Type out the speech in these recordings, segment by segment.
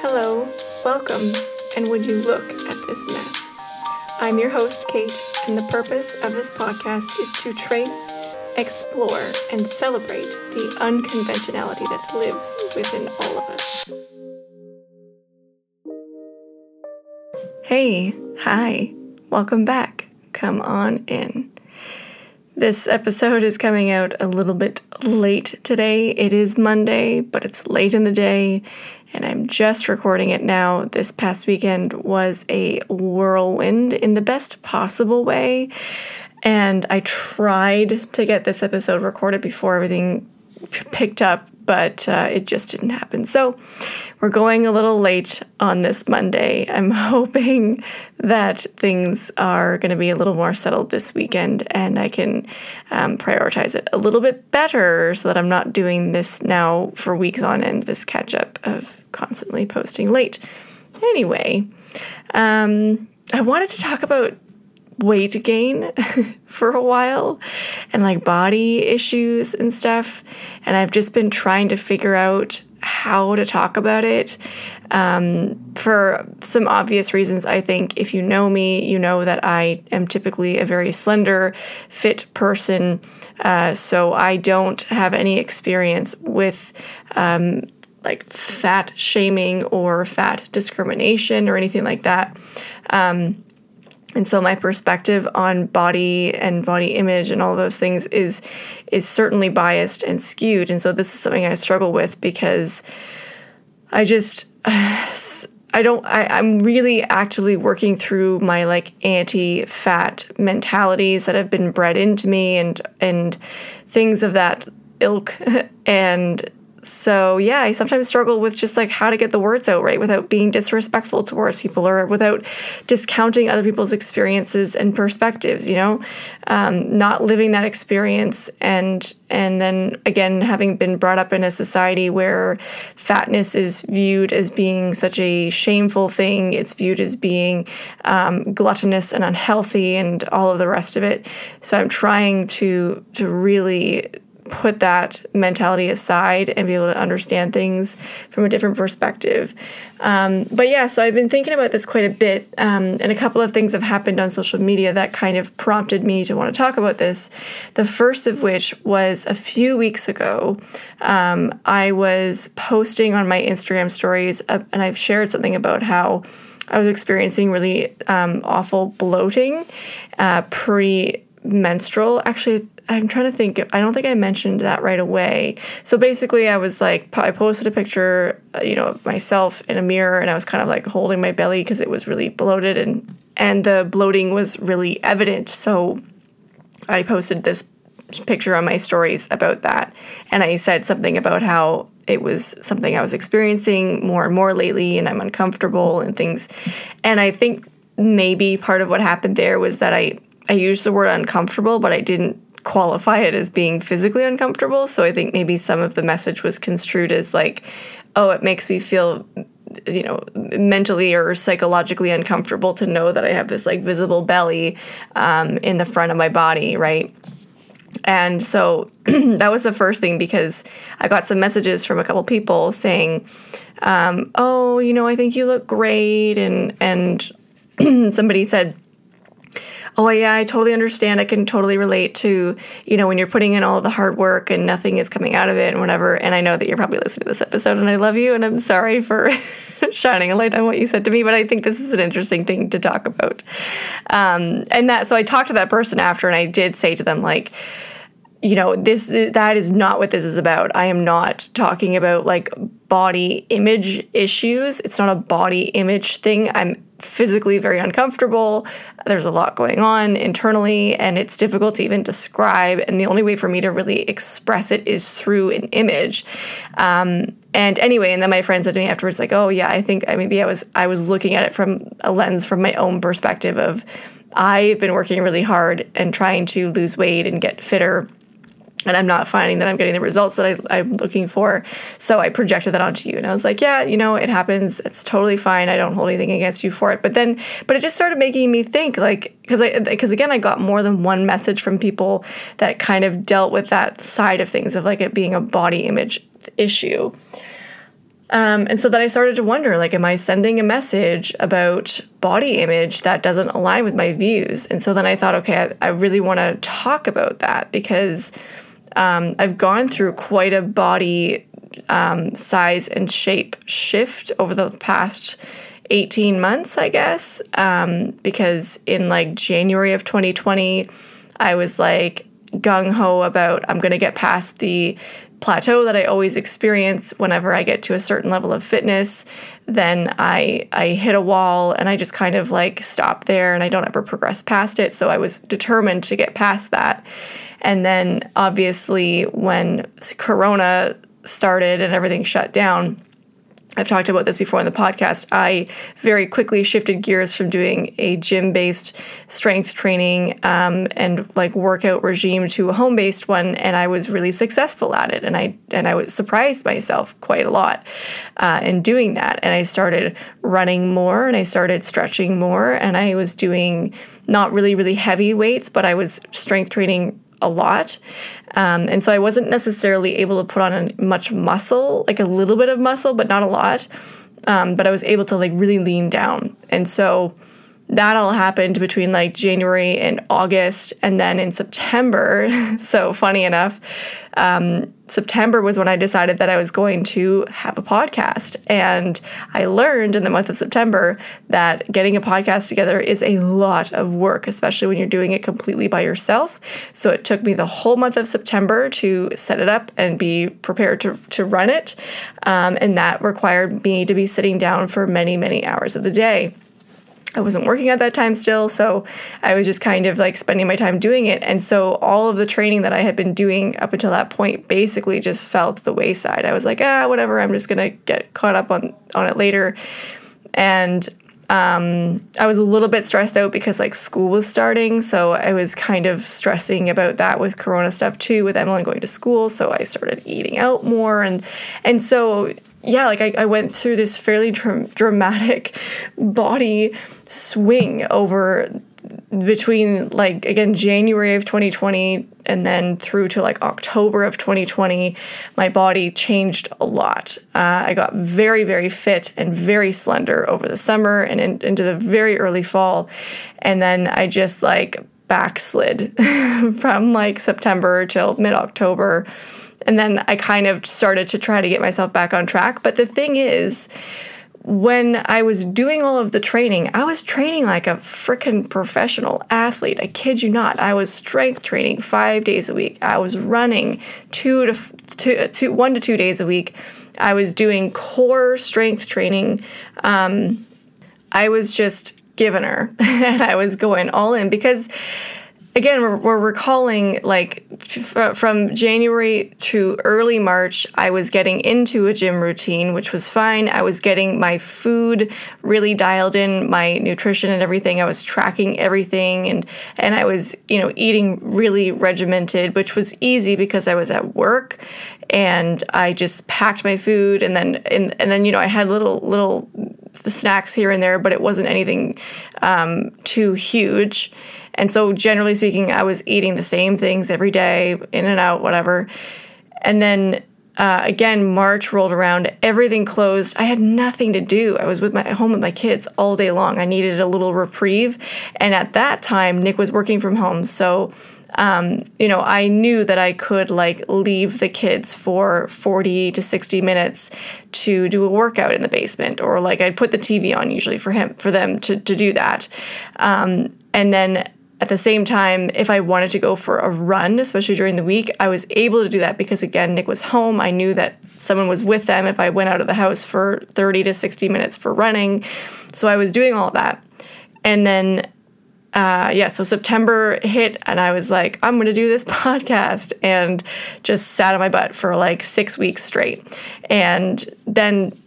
Hello, welcome, and would you look at this mess? I'm your host, Kate, and the purpose of this podcast is to trace, explore, and celebrate the unconventionality that lives within all of us. Hey, hi, welcome back. Come on in. This episode is coming out a little bit late today. It is Monday, but it's late in the day, and I'm just recording it now. This past weekend was a whirlwind in the best possible way, and I tried to get this episode recorded before everything picked up, but uh, it just didn't happen. So we're going a little late on this Monday. I'm hoping that things are going to be a little more settled this weekend and I can um, prioritize it a little bit better so that I'm not doing this now for weeks on end, this catch up of constantly posting late. Anyway, um, I wanted to talk about weight gain for a while and like body issues and stuff. And I've just been trying to figure out how to talk about it. Um, for some obvious reasons, I think if you know me, you know that I am typically a very slender, fit person. Uh, so I don't have any experience with. Um, like fat shaming or fat discrimination or anything like that. Um, and so my perspective on body and body image and all those things is is certainly biased and skewed. And so this is something i struggle with because i just i don't I, i'm really actively working through my like anti-fat mentalities that have been bred into me and and things of that ilk. And so yeah, I sometimes struggle with just like how to get the words out right without being disrespectful towards people or without discounting other people's experiences and perspectives. You know, um, not living that experience and and then again having been brought up in a society where fatness is viewed as being such a shameful thing. It's viewed as being um, gluttonous and unhealthy and all of the rest of it. So I'm trying to to really put that mentality aside and be able to understand things from a different perspective. Um, but yeah, so I've been thinking about this quite a bit, um, and a couple of things have happened on social media that kind of prompted me to want to talk about this. The first of which was a few weeks ago. Um, I was posting on my Instagram stories, uh, and I've shared something about how. I was experiencing really um, awful bloating uh, pre menstrual. Actually, I'm trying to think. I don't think I mentioned that right away. So basically, I was like, I posted a picture, uh, you know, of myself in a mirror, and I was kind of like holding my belly because it was really bloated and and the bloating was really evident. So I posted this picture on my stories about that, and I said something about how it was something I was experiencing more and more lately, and I'm uncomfortable and things. And I think maybe part of what happened there was that I I used the word uncomfortable, but I didn't qualify it as being physically uncomfortable. So I think maybe some of the message was construed as like, oh, it makes me feel you know mentally or psychologically uncomfortable to know that i have this like visible belly um, in the front of my body right and so that was the first thing because i got some messages from a couple people saying um, oh you know i think you look great and and somebody said oh yeah, I totally understand. I can totally relate to, you know, when you're putting in all the hard work and nothing is coming out of it and whatever. And I know that you're probably listening to this episode and I love you and I'm sorry for shining a light on what you said to me, but I think this is an interesting thing to talk about. Um, and that, so I talked to that person after and I did say to them, like, you know this that is not what this is about i am not talking about like body image issues it's not a body image thing i'm physically very uncomfortable. There's a lot going on internally and it's difficult to even describe and the only way for me to really express it is through an image. Um, and anyway and then my friend said to me afterwards like oh yeah i think maybe i was i was looking at it from a lens from my own perspective of i've been working really hard and trying to lose weight and get fitter and I'm not finding that I'm getting the results that I, am looking for. So I projected that onto you. And I was like, yeah, you know, it happens. It's totally fine. I don't hold anything against you for it. But then, but it just started making me think like, because I, because again, I got more than one message from people that kind of dealt with that side of things of like it being a body image issue. Um, and so then I started to wonder like, am I sending a message about body image that doesn't align with my views? And so then I thought, okay, I, I really want to talk about that because um, I've gone through quite a body um, size and shape shift over the past 18 months, I guess. Um, because in like January of 2020, I was like gung ho about I'm going to get past the plateau that I always experience whenever I get to a certain level of fitness, then I I hit a wall and I just kind of like stop there and I don't ever progress past it. So I was determined to get past that. And then obviously when corona started and everything shut down, I've talked about this before in the podcast. I very quickly shifted gears from doing a gym based strength training um, and like workout regime to a home based one, and I was really successful at it. And I and I was surprised myself quite a lot uh, in doing that. And I started running more, and I started stretching more, and I was doing not really really heavy weights, but I was strength training a lot. Um, and so I wasn't necessarily able to put on much muscle, like a little bit of muscle, but not a lot. Um, but I was able to like really lean down. And so that all happened between like January and August. And then in September, so funny enough, um, September was when I decided that I was going to have a podcast. And I learned in the month of September that getting a podcast together is a lot of work, especially when you're doing it completely by yourself. So it took me the whole month of September to set it up and be prepared to, to run it. Um, and that required me to be sitting down for many, many hours of the day. I wasn't working at that time still, so I was just kind of like spending my time doing it. And so all of the training that I had been doing up until that point basically just fell to the wayside. I was like, ah, whatever, I'm just gonna get caught up on on it later. And um, I was a little bit stressed out because like school was starting, so I was kind of stressing about that with Corona stuff too, with Emily going to school. So I started eating out more, and and so yeah, like I, I went through this fairly dr- dramatic body swing over between like again January of 2020 and then through to like October of 2020 my body changed a lot. Uh, I got very very fit and very slender over the summer and in, into the very early fall. And then I just like backslid from like September till mid October and then I kind of started to try to get myself back on track. But the thing is, when I was doing all of the training, I was training like a freaking professional athlete. I kid you not. I was strength training five days a week. I was running two to two, two one to two days a week. I was doing core strength training. Um, I was just giving her, and I was going all in because again, we're, we're recalling like f- from January to early March, I was getting into a gym routine, which was fine. I was getting my food really dialed in, my nutrition and everything. I was tracking everything, and and I was you know eating really regimented, which was easy because I was at work, and I just packed my food, and then and, and then you know I had little little snacks here and there, but it wasn't anything um, too huge and so, generally speaking, I was eating the same things every day, in and out, whatever. And then uh, again, March rolled around, everything closed. I had nothing to do. I was with my home with my kids all day long. I needed a little reprieve, and at that time, Nick was working from home, so um, you know, I knew that I could like leave the kids for 40 to 60 minutes to do a workout in the basement, or like I'd put the TV on usually for him for them to to do that, um, and then at the same time, if I wanted to go for a run, especially during the week, I was able to do that because, again, Nick was home. I knew that someone was with them if I went out of the house for 30 to 60 minutes for running. So I was doing all that. And then, uh, yeah, so September hit, and I was like, I'm going to do this podcast, and just sat on my butt for like six weeks straight. And then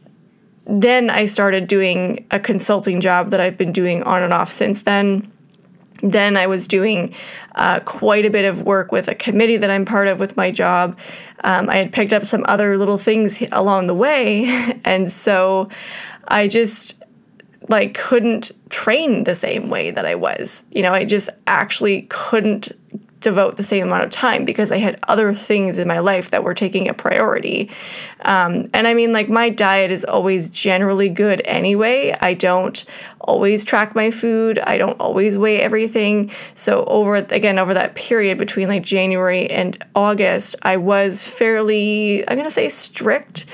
then I started doing a consulting job that I've been doing on and off since then then I was doing uh, quite a bit of work with a committee that I'm part of with my job. Um, I had picked up some other little things along the way, and so I just like couldn't train the same way that I was. You know, I just actually couldn't devote the same amount of time because I had other things in my life that were taking a priority. Um, and I mean, like, my diet is always generally good anyway. I don't always track my food, I don't always weigh everything. So, over again, over that period between like January and August, I was fairly, I'm to say strict.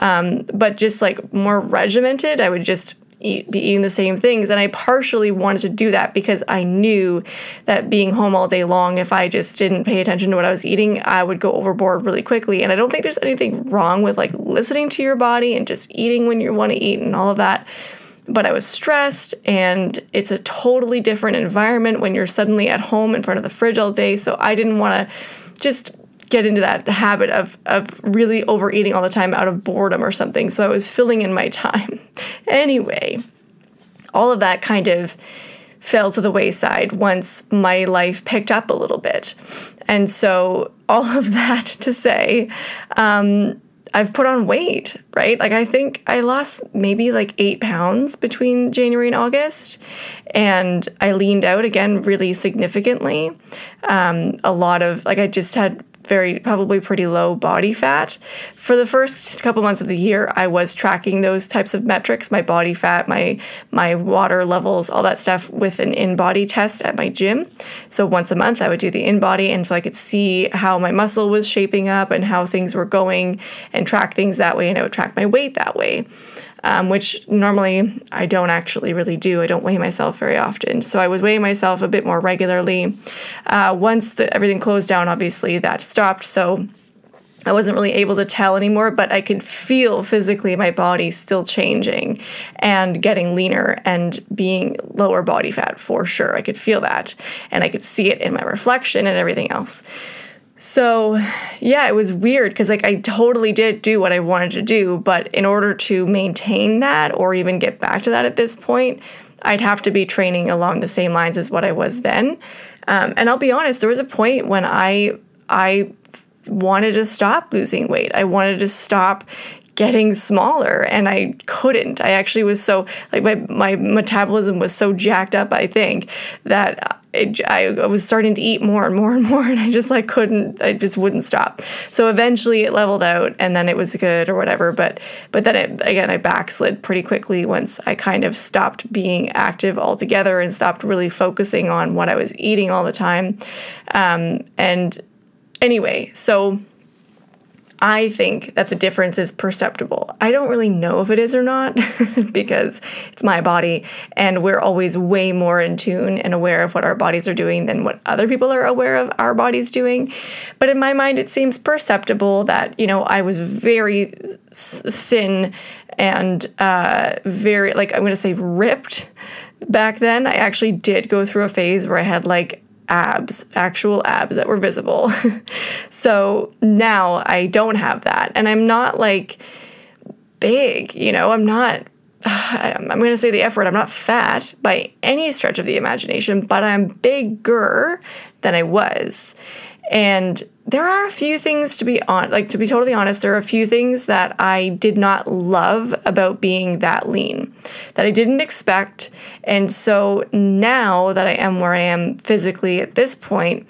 Um, but just like more regimented. I would just be eating the same things. And I partially wanted to do that because I knew that being home all day long, if I just didn't pay attention to what I was eating, I would go overboard really quickly. And I don't think there's anything wrong with like listening to your body and just eating when you want to eat and all of that. But I was stressed, and it's a totally different environment when you're suddenly at home in front of the fridge all day. So I didn't want to just get into that habit of of really overeating all the time out of boredom or something. So I was filling in my time. anyway, all of that kind of fell to the wayside once my life picked up a little bit. And so all of that to say, um, I've put on weight, right? Like I think I lost maybe like eight pounds between January and August, and I leaned out again really significantly. Um, a lot of like I just had very probably pretty low body fat. For the first couple months of the year, I was tracking those types of metrics, my body fat, my my water levels, all that stuff with an in-body test at my gym. So once a month I would do the in-body and so I could see how my muscle was shaping up and how things were going and track things that way and I would track my weight that way um, which normally I don't actually really do. I don't weigh myself very often. So I was weighing myself a bit more regularly. Uh, once the, everything closed down, obviously that stopped. So I wasn't really able to tell anymore, but I could feel physically my body still changing and getting leaner and being lower body fat for sure. I could feel that and I could see it in my reflection and everything else. So, yeah, it was weird because like I totally did do what I wanted to do, but in order to maintain that or even get back to that at this point, I'd have to be training along the same lines as what I was then. Um, and I'll be honest, there was a point when I I wanted to stop losing weight. I wanted to stop getting smaller and I couldn't. I actually was so like my my metabolism was so jacked up, I think, that it, I, was starting to eat more and more and more and I just like couldn't I just wouldn't stop. So eventually it leveled out and then it was good or whatever, but but then it again I backslid pretty quickly once I kind of stopped being active altogether and stopped really focusing on what I was eating all the time. Um, and anyway, so I think that the difference is perceptible. I don't really know if it is or not because it's my body and we're always way more in tune and aware of what our bodies are doing than what other people are aware of our bodies doing. But in my mind, it seems perceptible that, you know, I was very thin and uh, very, like, I'm going to say ripped back then. I actually did go through a phase where I had like abs, actual abs that were visible. so now I don't have that. And I'm not like big, you know, I'm not, I'm going to say the F word, I'm not fat by any stretch of the imagination, but I'm bigger than I was. And there are a few things to be on like to be totally honest there are a few things that i did not love about being that lean that i didn't expect. And so now that i am where i am physically at this point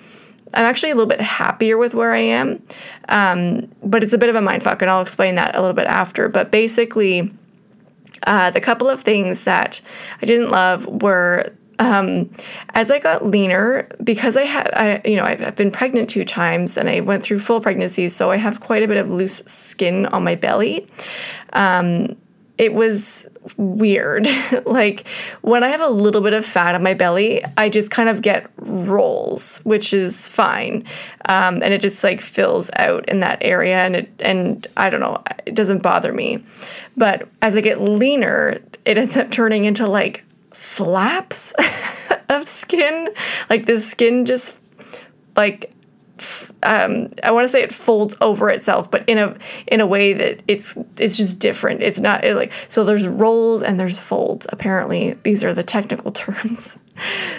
i'm actually a little bit happier with where i am. Um, but it's a bit of a mind fuck and i'll explain that a little bit after. But basically uh, the couple of things that I didn't love were um, as I got leaner, because I had, I, you know, I've, I've, been pregnant two times and I went through full pregnancies, so I have quite a bit of loose skin on my belly. Um, it was weird. like when I have a little bit of fat on my belly, I just kind of get rolls, which is fine, um, and it just like fills out in that area, and it and I don't know, it doesn't bother me. But as I get leaner, it ends up turning into like flaps of skin. Like the skin just like um, I want to say it folds over itself, but in a in a way that it's it's just different. It's not it like so. There's rolls and there's folds. Apparently, these are the technical terms.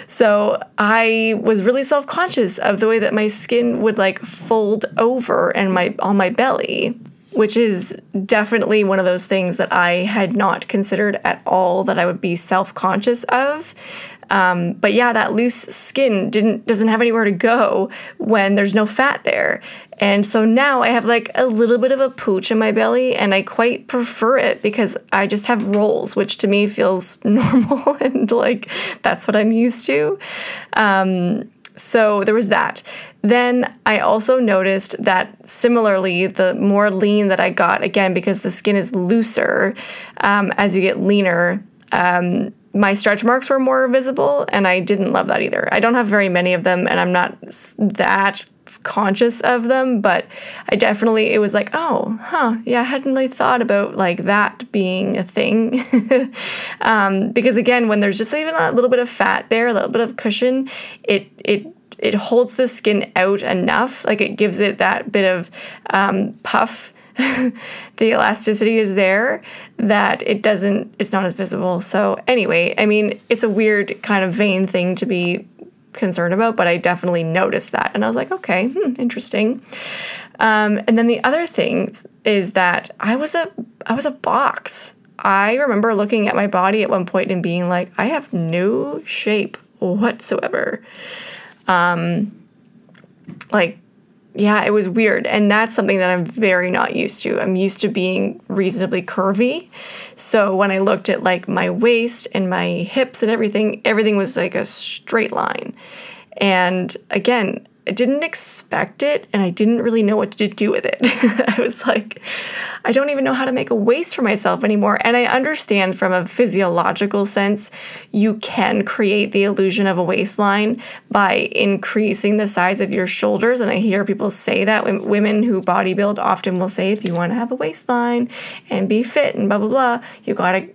So I was really self conscious of the way that my skin would like fold over and my on my belly. Which is definitely one of those things that I had not considered at all that I would be self conscious of. Um, but yeah, that loose skin didn't doesn't have anywhere to go when there's no fat there. And so now I have like a little bit of a pooch in my belly, and I quite prefer it because I just have rolls, which to me feels normal and like that's what I'm used to. Um, so there was that. Then I also noticed that similarly, the more lean that I got, again, because the skin is looser um, as you get leaner, um, my stretch marks were more visible, and I didn't love that either. I don't have very many of them, and I'm not that conscious of them, but I definitely, it was like, oh, huh, yeah, I hadn't really thought about like that being a thing. um, because again, when there's just even a little bit of fat there, a little bit of cushion, it, it, it holds the skin out enough, like it gives it that bit of um, puff the elasticity is there that it doesn't it's not as visible so anyway i mean it's a weird kind of vain thing to be concerned about but i definitely noticed that. And i was like okay hmm, interesting. Um, and then the other thing is that i was a i was a box. I remember looking at my body at one point and being like i have no shape whatsoever. Um, like yeah, it was weird. And that's something that I'm very not used to. I'm used to being reasonably curvy. So when I looked at like my waist and my hips and everything, everything was like a straight line. And again, I didn't expect it and I didn't really know what to do with it. I was like, I don't even know how to make a waist for myself anymore. And I understand from a physiological sense, you can create the illusion of a waistline by increasing the size of your shoulders. And I hear people say that women who bodybuild often will say, if you want to have a waistline and be fit and blah, blah, blah, you got to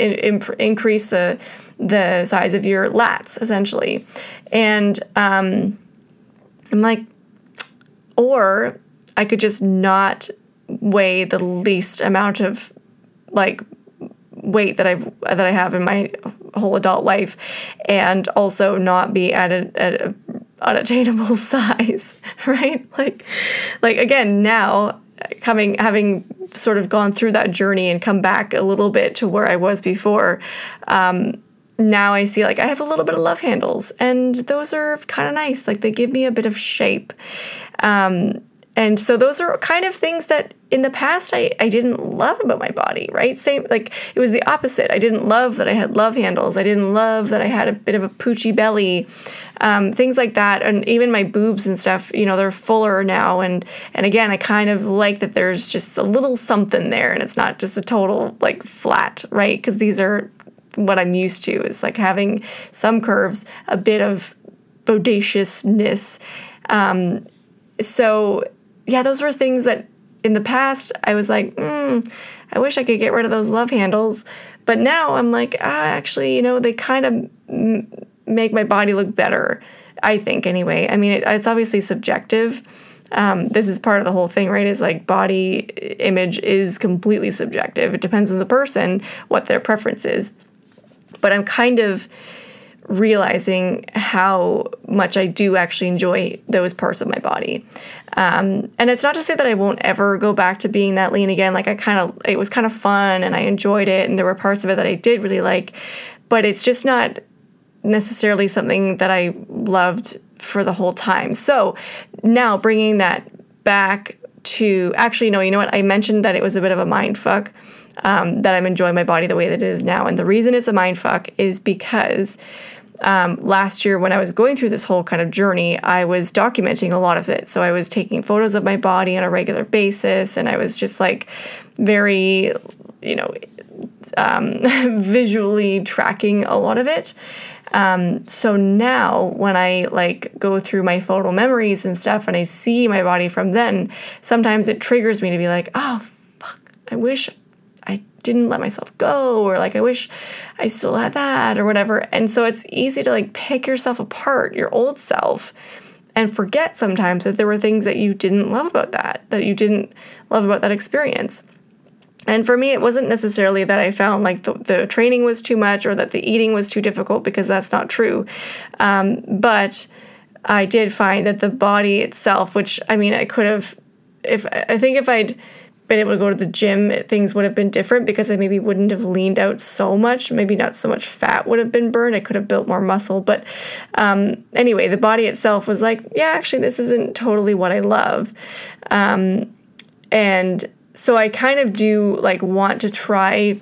in, increase the the size of your lats essentially and um, I'm like, or I could just not weigh the least amount of like weight that I've that I have in my whole adult life, and also not be at a, at a unattainable size, right? Like, like again now coming having sort of gone through that journey and come back a little bit to where I was before. Um, now I see like I have a little bit of love handles, and those are kind of nice. Like they give me a bit of shape. Um, and so those are kind of things that in the past I, I didn't love about my body, right? Same like it was the opposite. I didn't love that I had love handles. I didn't love that I had a bit of a poochy belly. Um, things like that. And even my boobs and stuff, you know, they're fuller now. And and again, I kind of like that there's just a little something there and it's not just a total like flat, right? Because these are what I'm used to is like having some curves, a bit of bodaciousness. Um, so yeah, those were things that in the past I was like, mm, I wish I could get rid of those love handles. But now I'm like, ah, actually, you know, they kind of m- make my body look better. I think anyway. I mean, it, it's obviously subjective. Um, this is part of the whole thing, right? Is like body image is completely subjective. It depends on the person, what their preference is. But I'm kind of realizing how much I do actually enjoy those parts of my body. Um, and it's not to say that I won't ever go back to being that lean again. Like I kind of, it was kind of fun and I enjoyed it, and there were parts of it that I did really like, but it's just not necessarily something that I loved for the whole time. So now bringing that back to actually, no, you know what? I mentioned that it was a bit of a mind fuck um, that I'm enjoying my body the way that it is now. And the reason it's a mind fuck is because um, last year when I was going through this whole kind of journey, I was documenting a lot of it. So I was taking photos of my body on a regular basis, and I was just like very, you know, um, visually tracking a lot of it. Um, so now when I like go through my photo memories and stuff and I see my body from then, sometimes it triggers me to be like, oh, fuck, I wish didn't let myself go or like I wish I still had that or whatever. And so it's easy to like pick yourself apart, your old self, and forget sometimes that there were things that you didn't love about that, that you didn't love about that experience. And for me, it wasn't necessarily that I found like the, the training was too much or that the eating was too difficult because that's not true. Um, but I did find that the body itself, which I mean, I could have, if I think if I'd been able to go to the gym, things would have been different because I maybe wouldn't have leaned out so much. Maybe not so much fat would have been burned. I could have built more muscle. But um, anyway, the body itself was like, yeah, actually, this isn't totally what I love. Um, and so I kind of do like want to try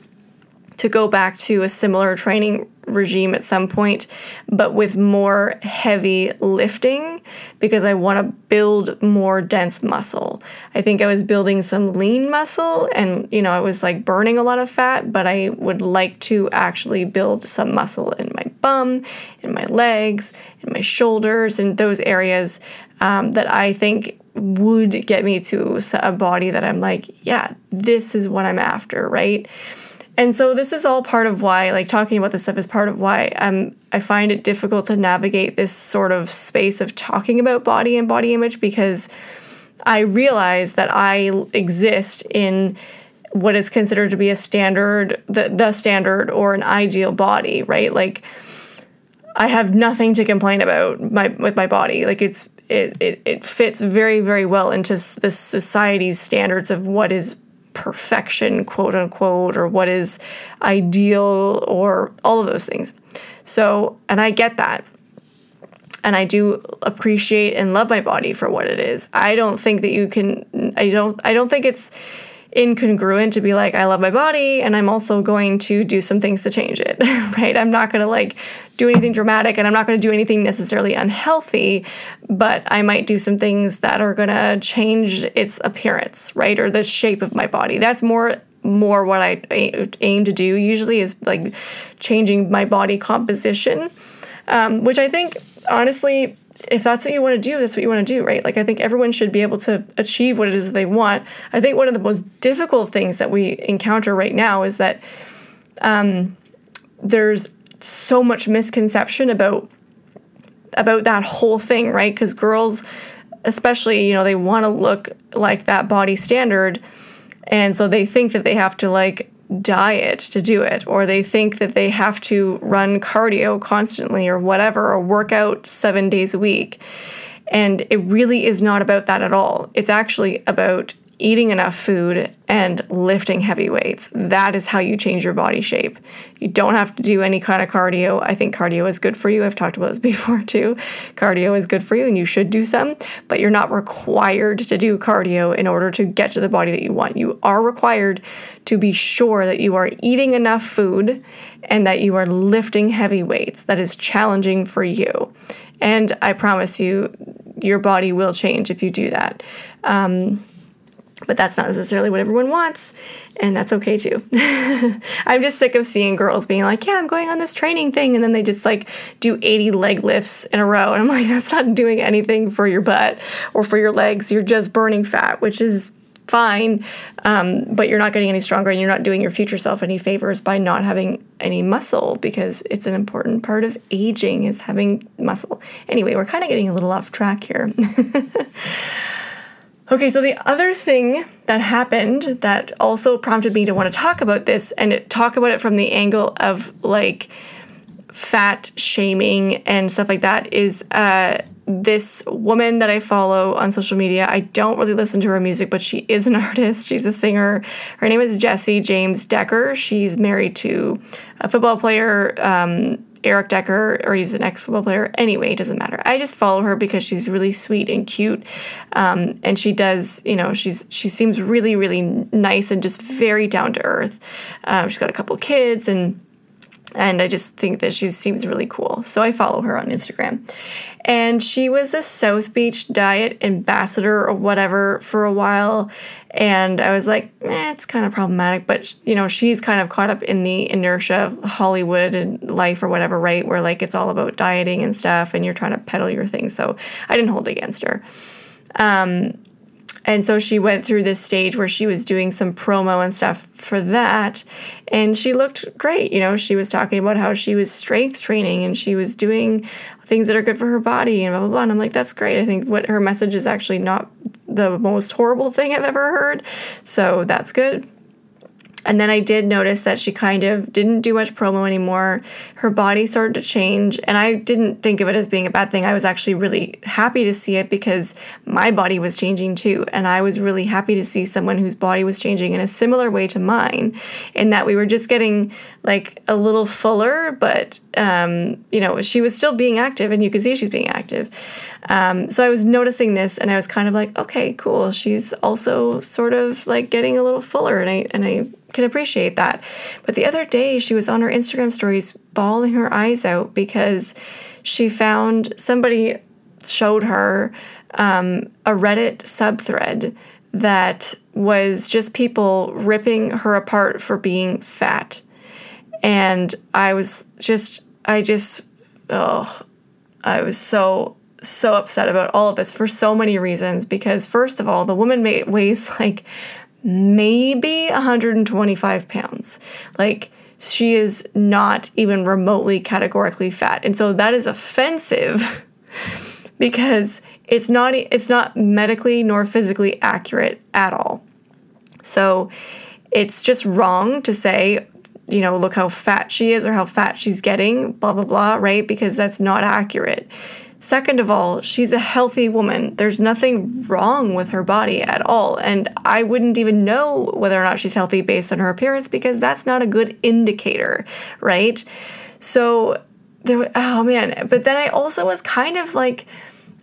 to go back to a similar training regime at some point, but with more heavy lifting because I want to build more dense muscle. I think I was building some lean muscle and, you know, I was like burning a lot of fat, but I would like to actually build some muscle in my bum, in my legs, in my shoulders, in those areas um, that I think would get me to a body that I'm like, yeah, this is what I'm after, right? And so this is all part of why, like talking about this stuff is part of why um, I find it difficult to navigate this sort of space of talking about body and body image because I realize that I exist in what is considered to be a standard, the, the standard or an ideal body, right? Like I have nothing to complain about my with my body. Like it's it, it, it fits very, very well into the society's standards of what is perfection, quote unquote, or what is ideal, or all of those things. So, and I get that. And I do appreciate and love my body for what it is. I don't think that you can, I don't, I don't think it's, incongruent to be like, I love my body and I'm also going to do some things to change it, right? I'm not going to like do anything dramatic and I'm not going to do anything necessarily unhealthy, but I might do some things that are going to change its appearance, right? Or the shape of my body. That's more more what I aim to do usually is like changing my body composition, um, which I think honestly if that's what you want to do, that's what you want to do, right? Like, I think everyone should be able to achieve what it is that they want. I think one of the most difficult things that we encounter right now is that um, there's so much misconception about about that whole thing, right? Because girls, especially, you know, they want to look like that body standard, and so they think that they have to like diet to do it, or they think that they have to run cardio constantly or whatever, or work out seven days a week. And it really is not about that at all. It's actually about eating enough food and lifting heavy weights. That is how you change your body shape. You don't have to do any kind of cardio. I think cardio is good for you. I've talked about this before too. Cardio is good for you and you should do some, but you're not required to do cardio in order to get to the body that you want. You are required to be sure that you are eating enough food and that you are lifting heavy weights. That is challenging for you. And I promise you, your body will change if you do that. Um, but that's not necessarily what everyone wants, and that's okay too. I'm just sick of seeing girls being like, "Yeah, I'm going on this training thing," and then they just like do 80 leg lifts in a row, and I'm like, "That's not doing anything for your butt or for your legs. You're just burning fat, which is fine, um, but you're not getting any stronger, and you're not doing your future self any favors by not having any muscle because it's an important part of aging is having muscle. Anyway, we're kind of getting a little off track here." Okay, so the other thing that happened that also prompted me to want to talk about this and talk about it from the angle of like fat shaming and stuff like that is uh, this woman that I follow on social media. I don't really listen to her music, but she is an artist. She's a singer. Her name is Jessie James Decker. She's married to a football player. Um, Eric Decker, or he's an ex football player. Anyway, it doesn't matter. I just follow her because she's really sweet and cute, um, and she does, you know, she's she seems really really nice and just very down to earth. Um, she's got a couple kids and and I just think that she seems really cool. So I follow her on Instagram. And she was a South Beach diet ambassador or whatever for a while. And I was like, eh, it's kind of problematic. But, you know, she's kind of caught up in the inertia of Hollywood and life or whatever, right? Where like it's all about dieting and stuff and you're trying to peddle your thing. So I didn't hold against her. Um, and so she went through this stage where she was doing some promo and stuff for that. And she looked great. You know, she was talking about how she was strength training and she was doing things that are good for her body and blah, blah, blah. And I'm like, that's great. I think what her message is actually not the most horrible thing I've ever heard. So that's good. And then I did notice that she kind of didn't do much promo anymore. Her body started to change, and I didn't think of it as being a bad thing. I was actually really happy to see it because my body was changing too. And I was really happy to see someone whose body was changing in a similar way to mine, in that we were just getting like a little fuller, but, um, you know, she was still being active, and you could see she's being active. Um, so I was noticing this, and I was kind of like, okay, cool. She's also sort of like getting a little fuller, and I and I can appreciate that. But the other day, she was on her Instagram stories bawling her eyes out because she found somebody showed her um, a Reddit subthread that was just people ripping her apart for being fat. And I was just, I just, oh, I was so so upset about all of this for so many reasons because first of all the woman weighs like maybe 125 pounds. Like she is not even remotely categorically fat. And so that is offensive because it's not it's not medically nor physically accurate at all. So it's just wrong to say you know look how fat she is or how fat she's getting blah blah blah right because that's not accurate Second of all, she's a healthy woman. There's nothing wrong with her body at all. And I wouldn't even know whether or not she's healthy based on her appearance because that's not a good indicator, right? So there oh man, but then I also was kind of like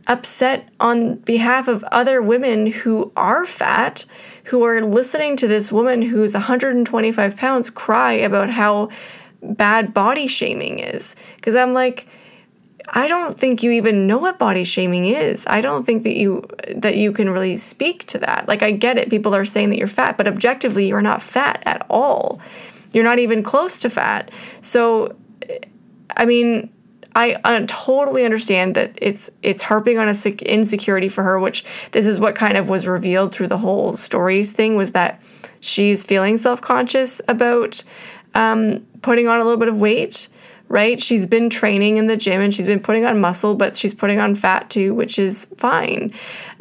upset on behalf of other women who are fat who are listening to this woman who's 125 pounds cry about how bad body shaming is because I'm like I don't think you even know what body shaming is. I don't think that you that you can really speak to that. Like I get it, people are saying that you're fat, but objectively you're not fat at all. You're not even close to fat. So I mean, I uh, totally understand that it's it's harping on a sec- insecurity for her, which this is what kind of was revealed through the whole stories thing was that she's feeling self conscious about um, putting on a little bit of weight right? She's been training in the gym and she's been putting on muscle, but she's putting on fat too, which is fine.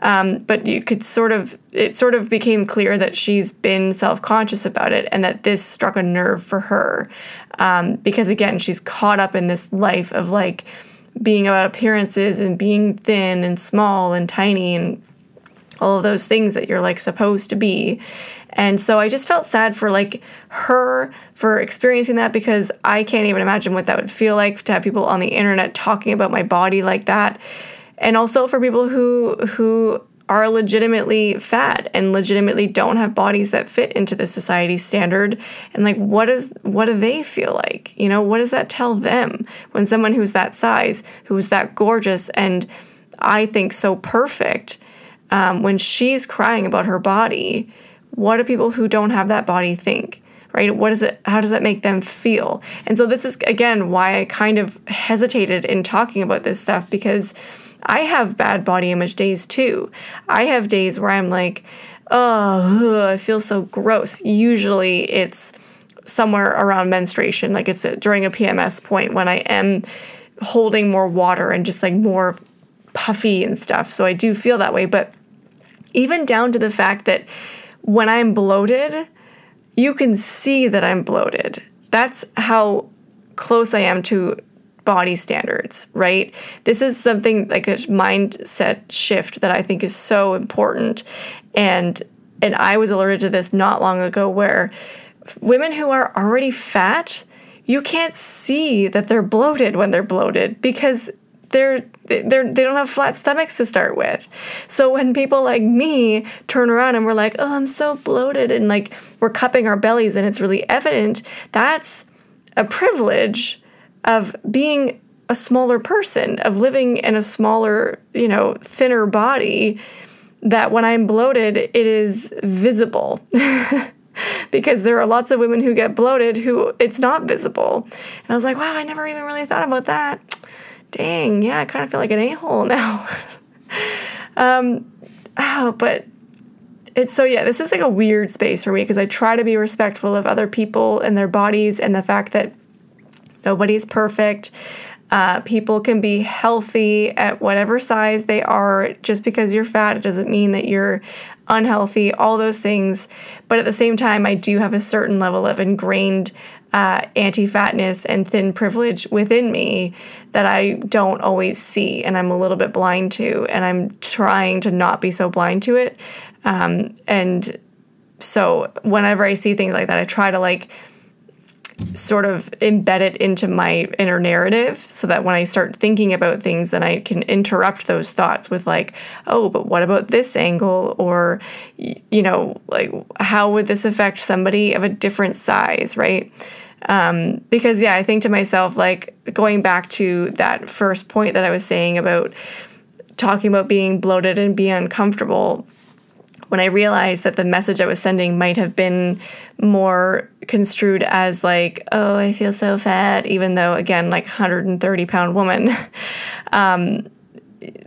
Um, but you could sort of, it sort of became clear that she's been self conscious about it and that this struck a nerve for her. Um, because again, she's caught up in this life of like being about appearances and being thin and small and tiny and all of those things that you're like supposed to be. And so I just felt sad for like her for experiencing that because I can't even imagine what that would feel like to have people on the internet talking about my body like that. And also for people who who are legitimately fat and legitimately don't have bodies that fit into the society standard and like what is what do they feel like you know what does that tell them when someone who's that size who's that gorgeous and i think so perfect um, when she's crying about her body what do people who don't have that body think right? What is it how does that make them feel? And so this is again why i kind of hesitated in talking about this stuff because i have bad body image days too. I have days where i'm like oh i feel so gross. Usually it's somewhere around menstruation like it's during a pms point when i am holding more water and just like more puffy and stuff. So i do feel that way. But even down to the fact that when I'm bloated, you can see that I'm bloated. That's how close I am to body standards, right? This is something like a mindset shift that I think is so important. And and I was alerted to this not long ago where women who are already fat, you can't see that they're bloated when they're bloated because they're they're they don't have flat stomachs to start with. So when people like me turn around and we're like, "Oh, I'm so bloated," and like we're cupping our bellies and it's really evident, that's a privilege of being a smaller person, of living in a smaller, you know, thinner body that when I'm bloated, it is visible. because there are lots of women who get bloated who it's not visible. And I was like, wow, I never even really thought about that dang, yeah, I kind of feel like an a hole now. um, oh, but it's so, yeah, this is like a weird space for me because I try to be respectful of other people and their bodies and the fact that nobody's perfect. Uh, people can be healthy at whatever size they are. Just because you're fat, it doesn't mean that you're unhealthy, all those things. But at the same time, I do have a certain level of ingrained uh, anti fatness and thin privilege within me that I don't always see and I'm a little bit blind to. And I'm trying to not be so blind to it. Um, and so whenever I see things like that, I try to like sort of embed it into my inner narrative so that when I start thinking about things, then I can interrupt those thoughts with, like, oh, but what about this angle? Or, you know, like, how would this affect somebody of a different size, right? Um, because, yeah, I think to myself, like, going back to that first point that I was saying about talking about being bloated and being uncomfortable when I realized that the message I was sending might have been more construed as like, oh, I feel so fat, even though again, like 130 pound woman, um,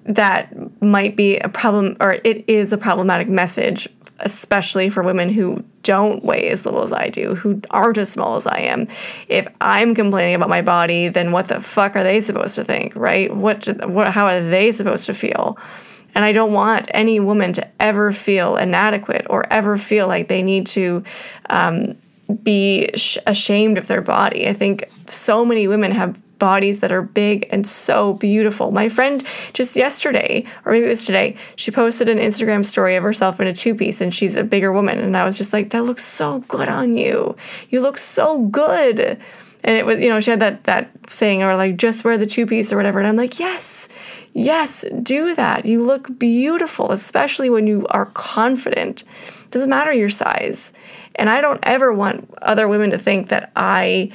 that might be a problem, or it is a problematic message, especially for women who don't weigh as little as I do, who aren't as small as I am. If I'm complaining about my body, then what the fuck are they supposed to think, right? What, what how are they supposed to feel? And I don't want any woman to ever feel inadequate or ever feel like they need to um, be sh- ashamed of their body. I think so many women have bodies that are big and so beautiful. My friend just yesterday, or maybe it was today, she posted an Instagram story of herself in a two piece and she's a bigger woman. And I was just like, that looks so good on you. You look so good. And it was, you know, she had that that saying or like just wear the two piece or whatever. And I'm like, yes, Yes, do that. You look beautiful, especially when you are confident. It doesn't matter your size. And I don't ever want other women to think that I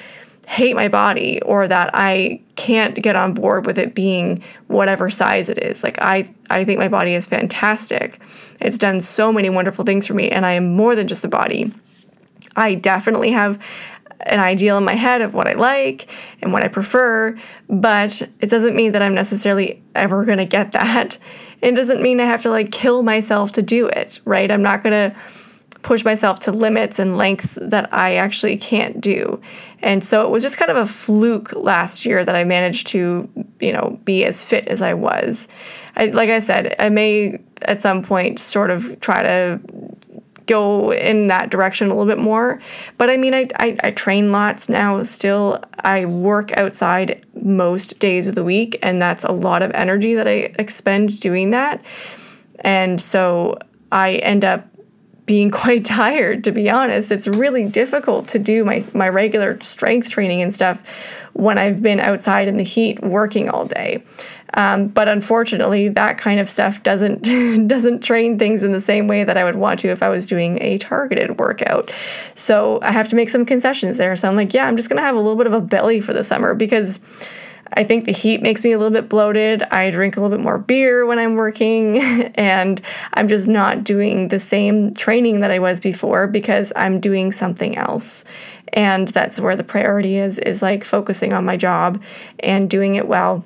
hate my body or that I can't get on board with it being whatever size it is. Like I I think my body is fantastic. It's done so many wonderful things for me and I am more than just a body. I definitely have an ideal in my head of what I like and what I prefer, but it doesn't mean that I'm necessarily ever going to get that. And it doesn't mean I have to like kill myself to do it, right? I'm not going to push myself to limits and lengths that I actually can't do. And so it was just kind of a fluke last year that I managed to, you know, be as fit as I was. I, like I said, I may at some point sort of try to go in that direction a little bit more. But I mean, I, I, I train lots now still. I work outside most days of the week, and that's a lot of energy that I expend doing that. And so I end up being quite tired to be honest it's really difficult to do my my regular strength training and stuff when I've been outside in the heat working all day um, but unfortunately, that kind of stuff doesn't doesn't train things in the same way that I would want to if I was doing a targeted workout. So I have to make some concessions there. So I'm like, yeah, I'm just gonna have a little bit of a belly for the summer because. I think the heat makes me a little bit bloated. I drink a little bit more beer when I'm working, and I'm just not doing the same training that I was before because I'm doing something else. And that's where the priority is is like focusing on my job and doing it well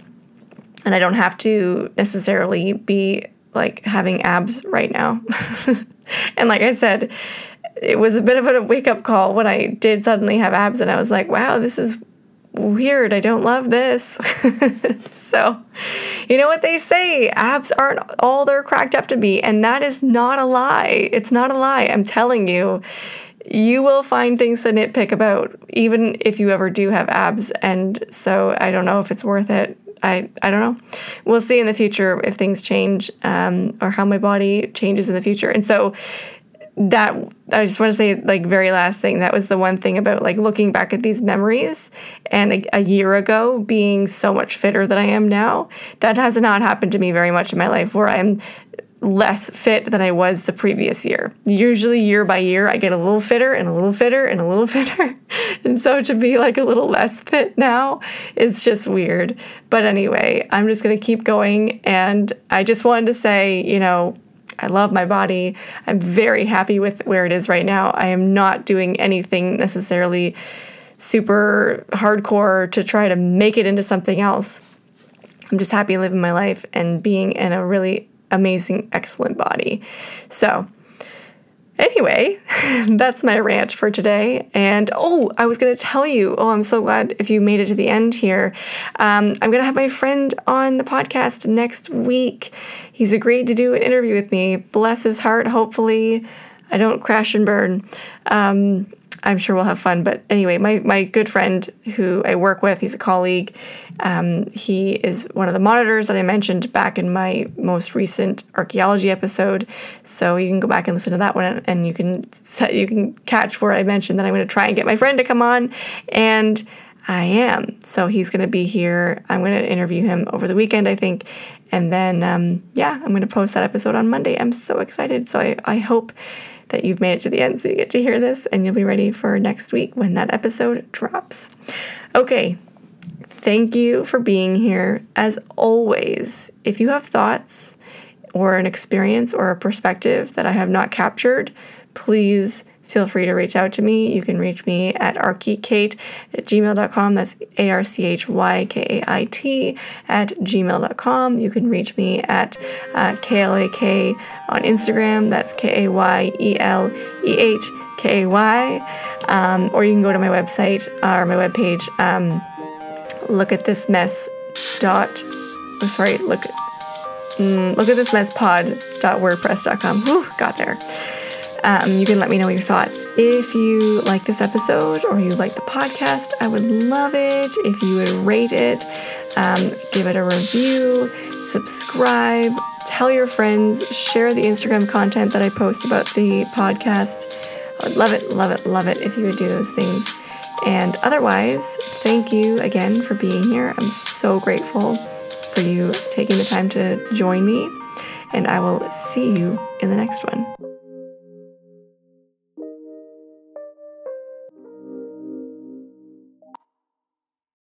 and I don't have to necessarily be like having abs right now. and like I said, it was a bit of a wake up call when I did suddenly have abs, and I was like, wow, this is weird. I don't love this. so, you know what they say abs aren't all they're cracked up to be. And that is not a lie. It's not a lie. I'm telling you, you will find things to nitpick about, even if you ever do have abs. And so, I don't know if it's worth it I, I don't know. We'll see in the future if things change um, or how my body changes in the future. And so that I just want to say like very last thing that was the one thing about like looking back at these memories and a, a, year ago being so much fitter than I am now that has not happened to me very much in my life where I'm less fit than I was the previous year. Usually, year by year, I get a little fitter and a little fitter and a little fitter. and so to be like a little less fit now is just weird. But anyway, I'm just going to keep going. And I just wanted to say, you know, I love my body. I'm very happy with where it is right now. I am not doing anything necessarily super hardcore to try to make it into something else. I'm just happy living my life and being in a really amazing, excellent body. So, Anyway, that's my rant for today. And oh, I was going to tell you. Oh, I'm so glad if you made it to the end here. Um, I'm going to have my friend on the podcast next week. He's agreed to do an interview with me. Bless his heart. Hopefully, I don't crash and burn. Um, I'm sure we'll have fun. But anyway, my, my good friend who I work with, he's a colleague. Um, he is one of the monitors that I mentioned back in my most recent archaeology episode. So you can go back and listen to that one, and you can set, you can catch where I mentioned that I'm going to try and get my friend to come on, and I am. So he's going to be here. I'm going to interview him over the weekend, I think, and then um, yeah, I'm going to post that episode on Monday. I'm so excited. So I, I hope that you've made it to the end so you get to hear this and you'll be ready for next week when that episode drops. Okay, thank you for being here. As always, if you have thoughts or an experience or a perspective that I have not captured, please feel free to reach out to me. You can reach me at archykait at gmail.com. That's A R C H Y K A I T at gmail.com. You can reach me at uh, KLAK on Instagram. That's K A Y E L E H K A Y. Um, or you can go to my website uh, or my webpage. Um, look at this mess dot oh, sorry look mm, look at this mess pod.wordpress.com Whew, got there um, you can let me know your thoughts. If you like this episode or you like the podcast, I would love it if you would rate it, um, give it a review, subscribe, tell your friends, share the Instagram content that I post about the podcast. I would love it, love it, love it if you would do those things. And otherwise, thank you again for being here. I'm so grateful for you taking the time to join me, and I will see you in the next one.